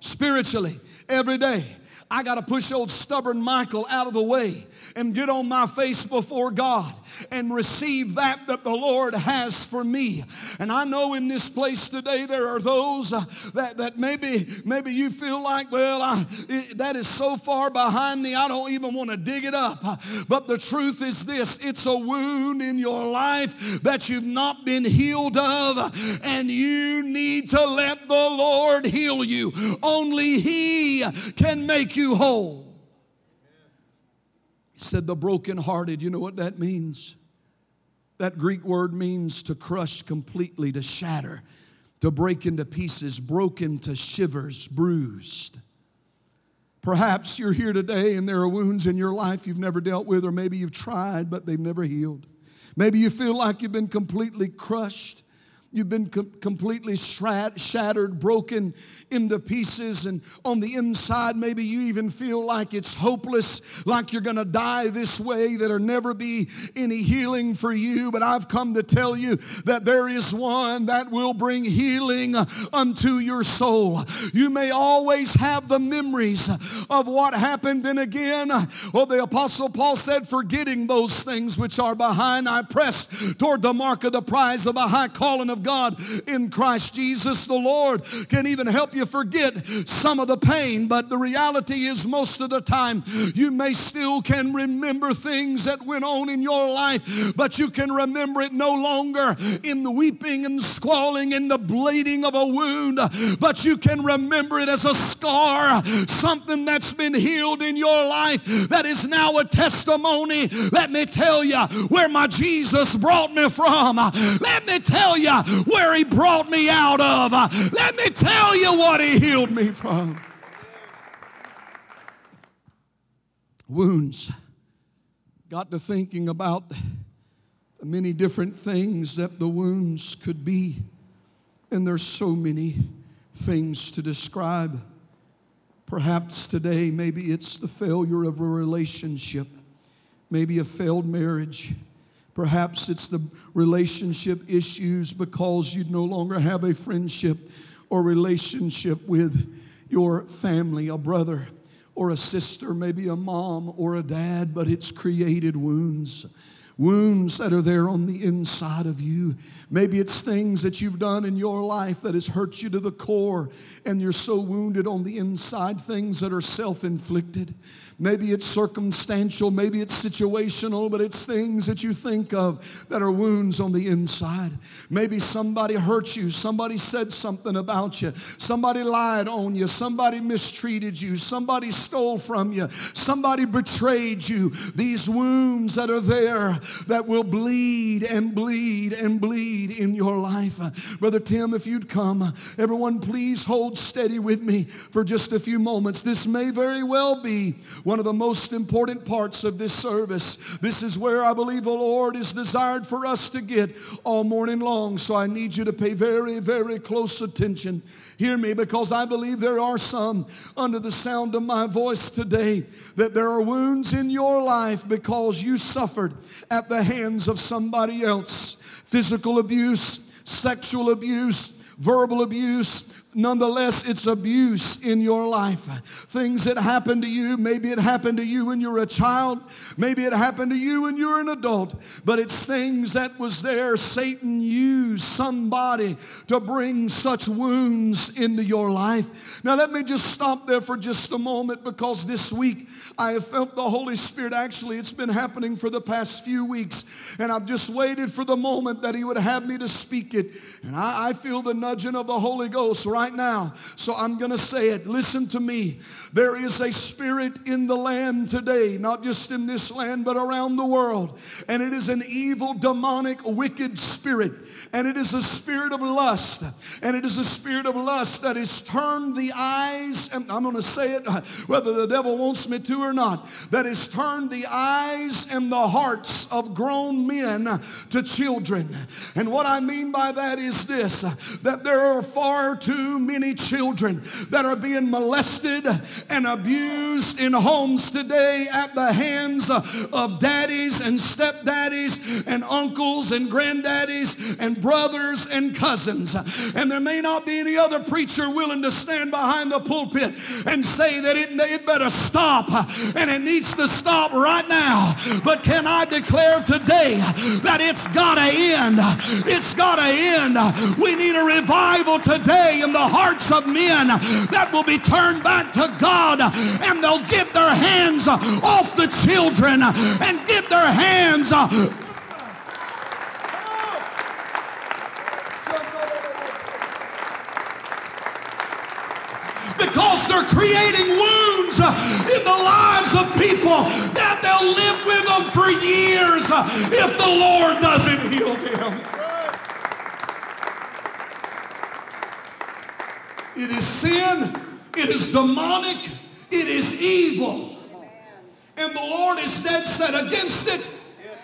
Spiritually, every day, I got to push old stubborn Michael out of the way and get on my face before God and receive that that the Lord has for me. And I know in this place today there are those uh, that, that maybe maybe you feel like, well, I, it, that is so far behind me, I don't even want to dig it up. But the truth is this it's a wound in your life that you've not been healed of, and you need to let the Lord heal you. Only He can make you whole. Said, The brokenhearted, you know what that means? That Greek word means to crush completely, to shatter, to break into pieces, broken to shivers, bruised. Perhaps you're here today and there are wounds in your life you've never dealt with, or maybe you've tried, but they've never healed. Maybe you feel like you've been completely crushed. You've been com- completely shattered, broken into pieces, and on the inside, maybe you even feel like it's hopeless, like you're gonna die this way, that'll never be any healing for you. But I've come to tell you that there is one that will bring healing unto your soul. You may always have the memories of what happened, and again, well, the Apostle Paul said, Forgetting those things which are behind, I press toward the mark of the prize of the high calling of God in Christ Jesus. The Lord can even help you forget some of the pain, but the reality is most of the time you may still can remember things that went on in your life, but you can remember it no longer in the weeping and squalling and the bleeding of a wound, but you can remember it as a scar, something that's been healed in your life that is now a testimony. Let me tell you where my Jesus brought me from. Let me tell you where He brought me out of. Uh, let me tell you what He healed me from. Wounds. Got to thinking about the many different things that the wounds could be. And there's so many things to describe. Perhaps today, maybe it's the failure of a relationship, maybe a failed marriage Perhaps it's the relationship issues because you no longer have a friendship or relationship with your family, a brother or a sister, maybe a mom or a dad, but it's created wounds wounds that are there on the inside of you. Maybe it's things that you've done in your life that has hurt you to the core, and you're so wounded on the inside, things that are self inflicted. Maybe it's circumstantial, maybe it's situational, but it's things that you think of that are wounds on the inside. Maybe somebody hurt you, somebody said something about you, somebody lied on you, somebody mistreated you, somebody stole from you, somebody betrayed you. These wounds that are there that will bleed and bleed and bleed in your life. Brother Tim, if you'd come, everyone please hold steady with me for just a few moments. This may very well be one of the most important parts of this service. This is where I believe the Lord is desired for us to get all morning long. So I need you to pay very, very close attention. Hear me because I believe there are some under the sound of my voice today that there are wounds in your life because you suffered at the hands of somebody else. Physical abuse, sexual abuse, verbal abuse, Nonetheless, it's abuse in your life. Things that happen to you, maybe it happened to you when you were a child, maybe it happened to you when you were an adult, but it's things that was there. Satan used somebody to bring such wounds into your life. Now, let me just stop there for just a moment because this week I have felt the Holy Spirit. Actually, it's been happening for the past few weeks, and I've just waited for the moment that He would have me to speak it. And I, I feel the nudging of the Holy Ghost right right now. So I'm going to say it. Listen to me. There is a spirit in the land today, not just in this land, but around the world. And it is an evil, demonic, wicked spirit. And it is a spirit of lust. And it is a spirit of lust that has turned the eyes, and I'm going to say it *laughs* whether the devil wants me to or not, that has turned the eyes and the hearts of grown men to children. And what I mean by that is this that there are far too too many children that are being molested and abused in homes today at the hands of daddies and stepdaddies and uncles and granddaddies and brothers and cousins. And there may not be any other preacher willing to stand behind the pulpit and say that it, it better stop and it needs to stop right now. But can I declare today that it's got to end? It's got to end. We need a revival today in the the hearts of men that will be turned back to God and they'll get their hands off the children and get their hands because they're creating wounds in the lives of people that they'll live with them for years if the Lord doesn't heal them. It is sin. It is demonic. It is evil. And the Lord is dead set against it.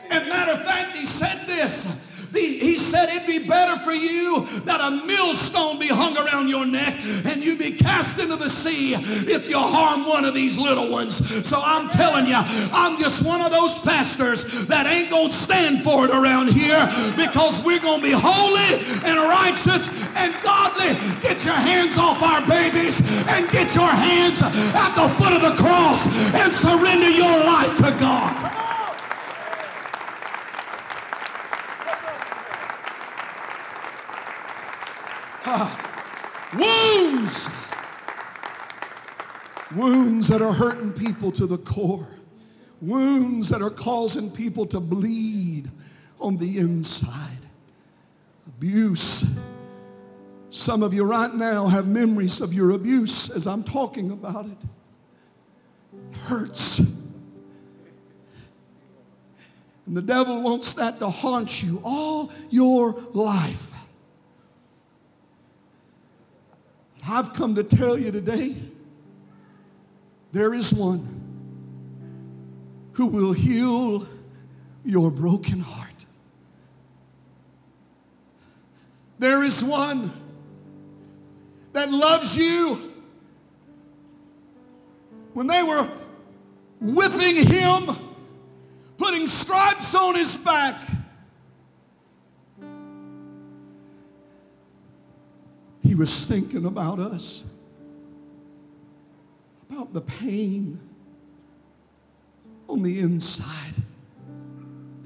And matter of fact, He said this he said it'd be better for you that a millstone be hung around your neck and you be cast into the sea if you harm one of these little ones. So I'm telling you, I'm just one of those pastors that ain't going to stand for it around here because we're going to be holy and righteous and godly. Get your hands off our babies and get your hands at the foot of the cross and surrender your life to God. Wounds. Wounds that are hurting people to the core. Wounds that are causing people to bleed on the inside. Abuse. Some of you right now have memories of your abuse as I'm talking about it. it hurts. And the devil wants that to haunt you all your life. I've come to tell you today there is one who will heal your broken heart. There is one that loves you. When they were whipping him, putting stripes on his back, He was thinking about us, about the pain on the inside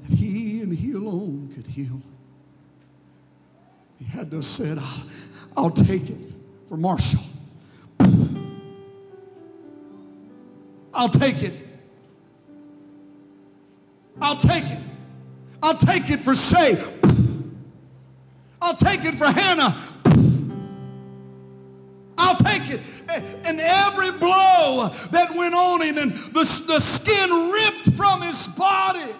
that He and He alone could heal. He had to have said, I'll, I'll take it for Marshall. I'll take it. I'll take it. I'll take it for Shay. I'll take it for Hannah. And every blow that went on him and the, the skin ripped from his body.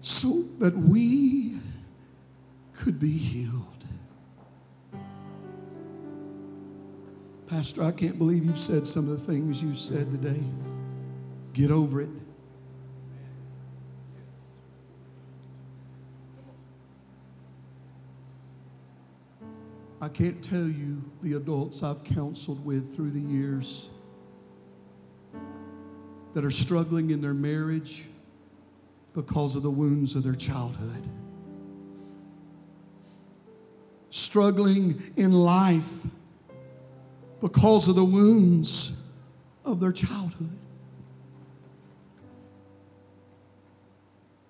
So that we could be healed. Pastor, I can't believe you've said some of the things you said today. Get over it. I can't tell you the adults I've counseled with through the years that are struggling in their marriage because of the wounds of their childhood. Struggling in life because of the wounds of their childhood.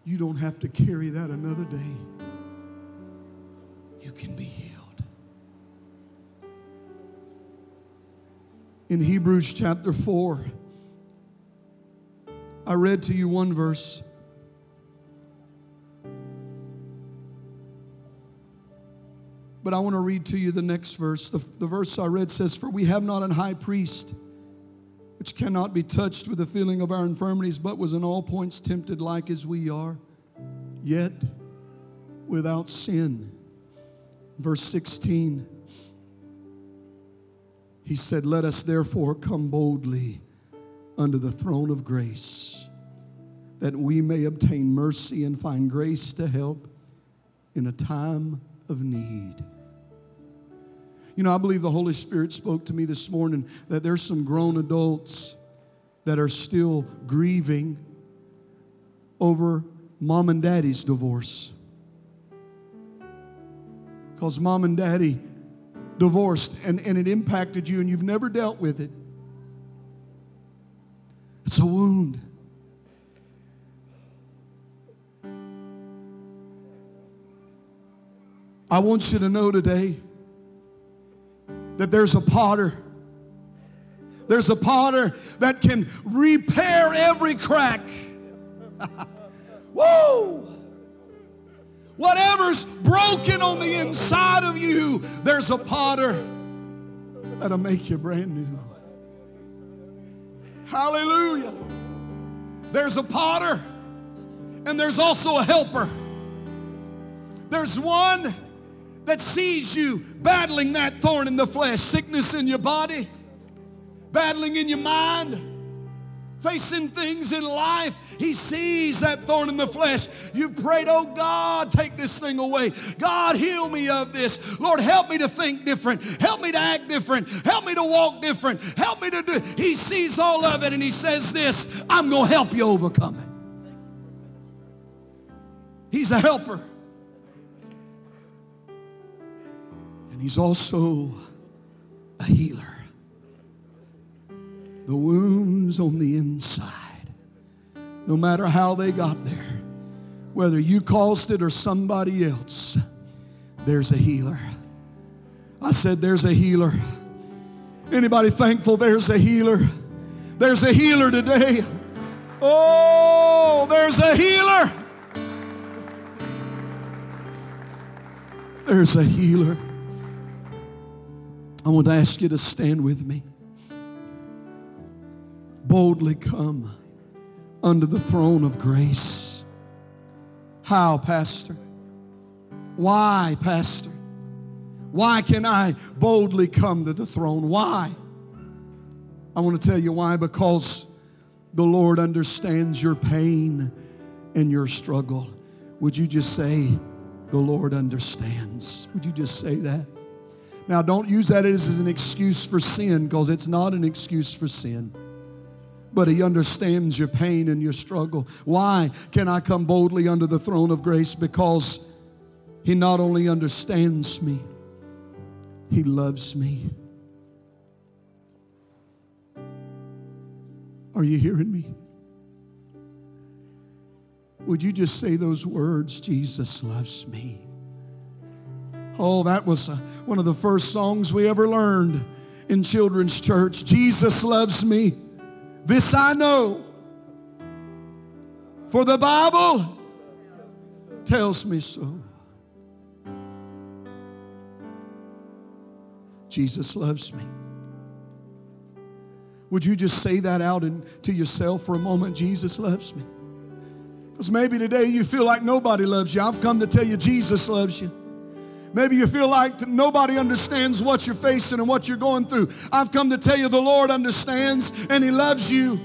You don't have to carry that another day. You can be. In Hebrews chapter 4, I read to you one verse. But I want to read to you the next verse. The, the verse I read says, For we have not an high priest which cannot be touched with the feeling of our infirmities, but was in all points tempted like as we are, yet without sin. Verse 16, he said, Let us therefore come boldly under the throne of grace, that we may obtain mercy and find grace to help in a time of need. You know, I believe the Holy Spirit spoke to me this morning that there's some grown adults that are still grieving over mom and daddy's divorce. Because mom and daddy divorced and, and it impacted you and you've never dealt with it. It's a wound. I want you to know today that there's a potter. There's a potter that can repair every crack. *laughs* Whoa! Whatever's broken on the inside of you, there's a potter that'll make you brand new. Hallelujah. There's a potter and there's also a helper. There's one that sees you battling that thorn in the flesh, sickness in your body, battling in your mind facing things in life, he sees that thorn in the flesh. You prayed, Oh God, take this thing away. God, heal me of this. Lord, help me to think different. Help me to act different. Help me to walk different. Help me to do. He sees all of it and he says this I'm going to help you overcome it. He's a helper. And he's also a healer the wounds on the inside, no matter how they got there, whether you caused it or somebody else, there's a healer. I said, There's a healer. Anybody thankful there's a healer? There's a healer today. Oh, there's a healer. There's a healer. I want to ask you to stand with me boldly come under the throne of grace. How, Pastor? Why, Pastor? Why can I boldly come to the throne? Why? I want to tell you why. Because the Lord understands your pain and your struggle. Would you just say, The Lord understands? Would you just say that? Now, don't use that as an excuse for sin because it's not an excuse for sin but He understands your pain and your struggle. Why can I come boldly under the throne of grace? Because He not only understands me, He loves me. Are you hearing me? Would you just say those words, Jesus loves me? Oh, that was one of the first songs we ever learned in children's church. Jesus loves me. This I know, for the Bible tells me so. Jesus loves me. Would you just say that out in, to yourself for a moment? Jesus loves me. Because maybe today you feel like nobody loves you. I've come to tell you Jesus loves you. Maybe you feel like nobody understands what you're facing and what you're going through. I've come to tell you the Lord understands and He loves you.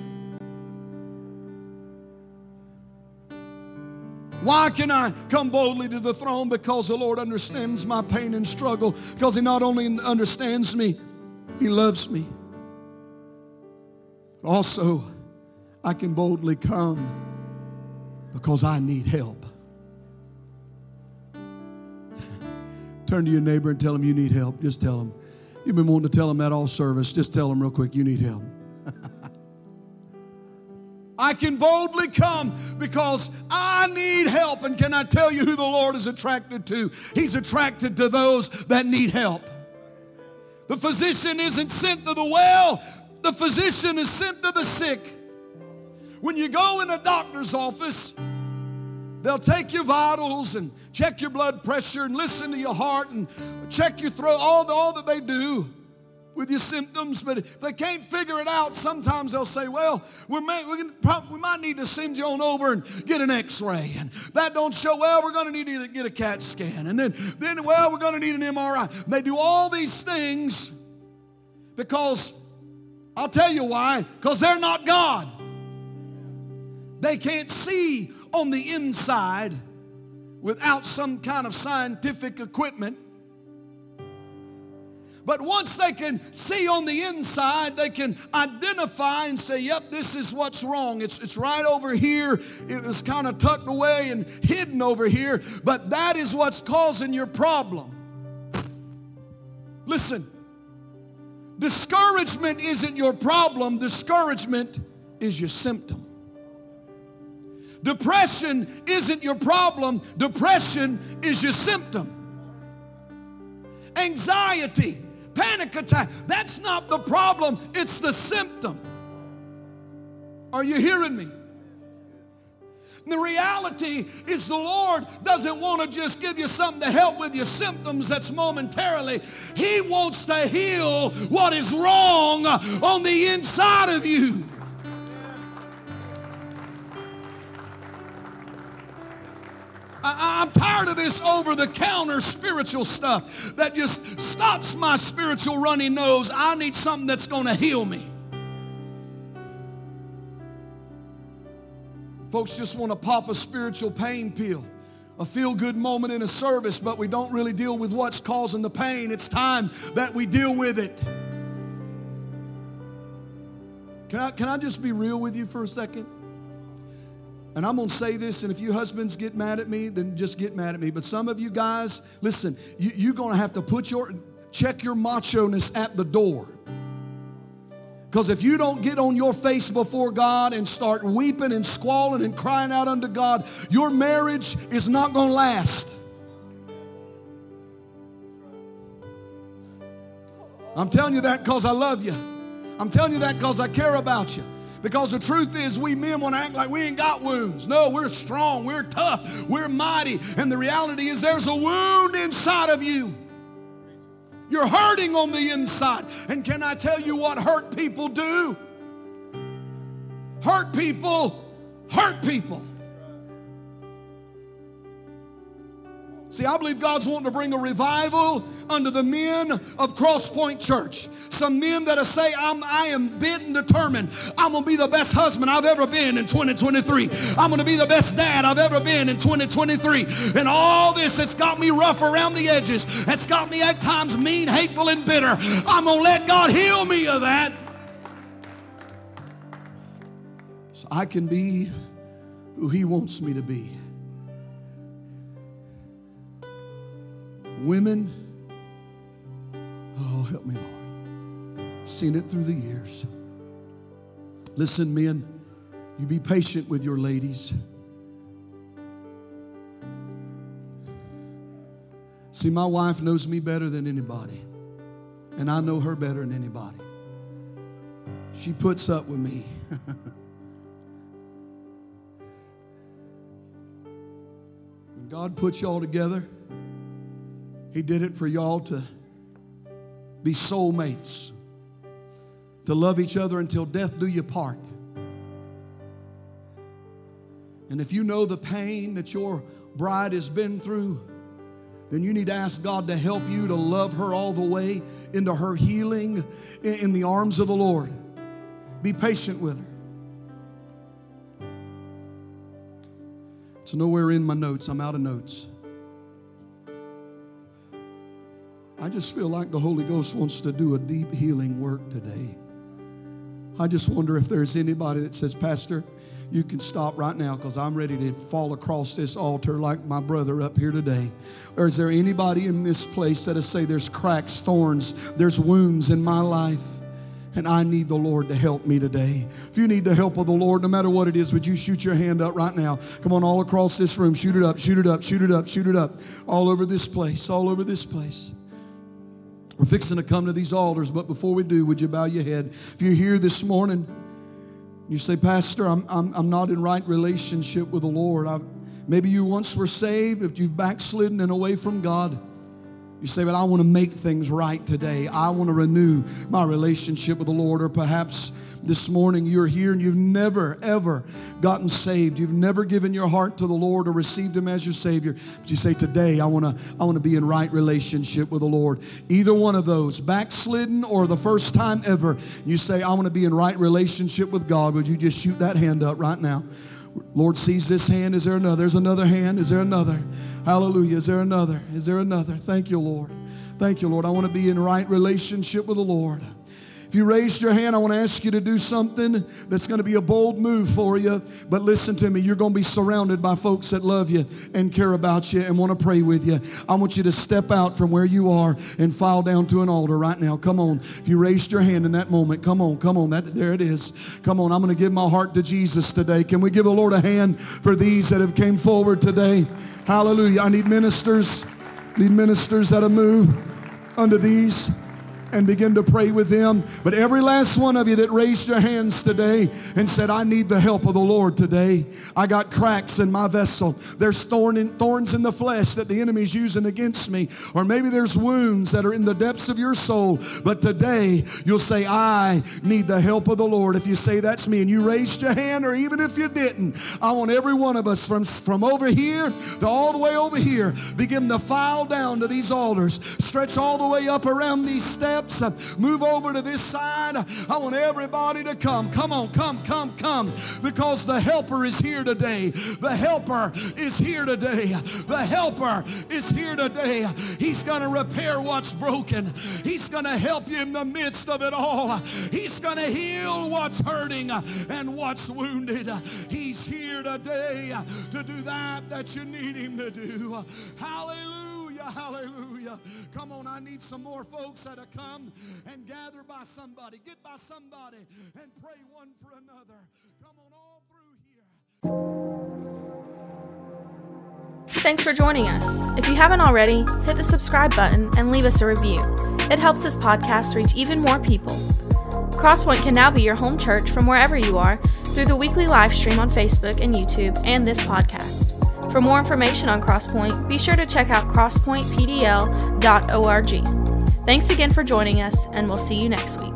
Why can I come boldly to the throne? Because the Lord understands my pain and struggle. Because He not only understands me, He loves me. Also, I can boldly come because I need help. Turn to your neighbor and tell him you need help. Just tell him. You've been wanting to tell him that all service. Just tell him real quick you need help. *laughs* I can boldly come because I need help. And can I tell you who the Lord is attracted to? He's attracted to those that need help. The physician isn't sent to the well, the physician is sent to the sick. When you go in a doctor's office, they'll take your vitals and check your blood pressure and listen to your heart and check your throat, all, all that they do with your symptoms, but if they can't figure it out, sometimes they'll say, well, we, may, we, can, we might need to send you on over and get an x-ray. And that don't show, well, we're going to need to get a CAT scan. And then, then well, we're going to need an MRI. And they do all these things because, I'll tell you why, because they're not God. They can't see on the inside without some kind of scientific equipment. But once they can see on the inside, they can identify and say, yep, this is what's wrong. It's, it's right over here. It was kind of tucked away and hidden over here, but that is what's causing your problem. Listen, discouragement isn't your problem, discouragement is your symptom. Depression isn't your problem, depression is your symptom. Anxiety panic attack. That's not the problem, it's the symptom. Are you hearing me? The reality is, the Lord doesn't want to just give you something to help with your symptoms that's momentarily. He wants to heal what is wrong on the inside of you. I, am tired of this over the counter spiritual stuff that just stops my spiritual runny nose. I need something that's going to heal me. Folks just want to pop a spiritual pain pill, a feel good moment in a service, but we don't really deal with what's causing the pain. It's time that we deal with it. Can I, can I just be real with you for a second? And I'm going to say this, and if you husbands get mad at me, then just get mad at me. But some of you guys, listen, you, you're going to have to put your, check your macho ness at the door. Because if you don't get on your face before God and start weeping and squalling and crying out unto God, your marriage is not going to last. I'm telling you that because I love you. I'm telling you that because I care about you. Because the truth is, we men want to act like we ain't got wounds. No, we're strong, we're tough, we're mighty. And the reality is, there's a wound inside of you. You're hurting on the inside. And can I tell you what hurt people do? Hurt people hurt people. See, I believe God's wanting to bring a revival under the men of Crosspoint Church. Some men that are say, I'm, I am bent and determined. I'm going to be the best husband I've ever been in 2023. I'm going to be the best dad I've ever been in 2023. And all this that's got me rough around the edges, that's got me at times mean, hateful, and bitter. I'm going to let God heal me of that. So I can be who He wants me to be. Women, oh, help me, Lord. Seen it through the years. Listen, men, you be patient with your ladies. See, my wife knows me better than anybody, and I know her better than anybody. She puts up with me. *laughs* when God puts y'all together, he did it for y'all to be soulmates, to love each other until death do you part. And if you know the pain that your bride has been through, then you need to ask God to help you to love her all the way into her healing in the arms of the Lord. Be patient with her. It's nowhere in my notes. I'm out of notes. I just feel like the Holy Ghost wants to do a deep healing work today. I just wonder if there's anybody that says, Pastor, you can stop right now because I'm ready to fall across this altar like my brother up here today. Or is there anybody in this place that'll say there's cracks, thorns, there's wounds in my life? And I need the Lord to help me today. If you need the help of the Lord, no matter what it is, would you shoot your hand up right now? Come on, all across this room. Shoot it up, shoot it up, shoot it up, shoot it up. All over this place, all over this place. We're fixing to come to these altars, but before we do, would you bow your head? If you're here this morning, you say, Pastor, I'm, I'm, I'm not in right relationship with the Lord. I've, maybe you once were saved, but you've backslidden and away from God. You say, but I want to make things right today. I want to renew my relationship with the Lord. Or perhaps this morning you're here and you've never, ever gotten saved. You've never given your heart to the Lord or received Him as your Savior. But you say, today I want to, I want to be in right relationship with the Lord. Either one of those, backslidden or the first time ever, you say, I want to be in right relationship with God. Would you just shoot that hand up right now? Lord sees this hand. Is there another? There's another hand. Is there another? Hallelujah. Is there another? Is there another? Thank you, Lord. Thank you, Lord. I want to be in right relationship with the Lord. If you raised your hand, I want to ask you to do something that's going to be a bold move for you. But listen to me, you're going to be surrounded by folks that love you and care about you and want to pray with you. I want you to step out from where you are and file down to an altar right now. Come on. If you raised your hand in that moment, come on, come on. That, there it is. Come on. I'm going to give my heart to Jesus today. Can we give the Lord a hand for these that have came forward today? Hallelujah. I need ministers. Need ministers that have moved under these and begin to pray with them. But every last one of you that raised your hands today and said, I need the help of the Lord today. I got cracks in my vessel. There's thorn in, thorns in the flesh that the enemy's using against me. Or maybe there's wounds that are in the depths of your soul. But today you'll say, I need the help of the Lord. If you say that's me and you raised your hand, or even if you didn't, I want every one of us from, from over here to all the way over here begin to file down to these altars, stretch all the way up around these steps steps. Move over to this side. I want everybody to come. Come on, come, come, come. Because the helper is here today. The helper is here today. The helper is here today. He's going to repair what's broken. He's going to help you in the midst of it all. He's going to heal what's hurting and what's wounded. He's here today to do that that you need him to do. Hallelujah. Hallelujah. Come on, I need some more folks that have come and gather by somebody. Get by somebody and pray one for another. Come on, all through here. Thanks for joining us. If you haven't already, hit the subscribe button and leave us a review. It helps this podcast reach even more people. Crosspoint can now be your home church from wherever you are through the weekly live stream on Facebook and YouTube and this podcast. For more information on Crosspoint, be sure to check out crosspointpdl.org. Thanks again for joining us, and we'll see you next week.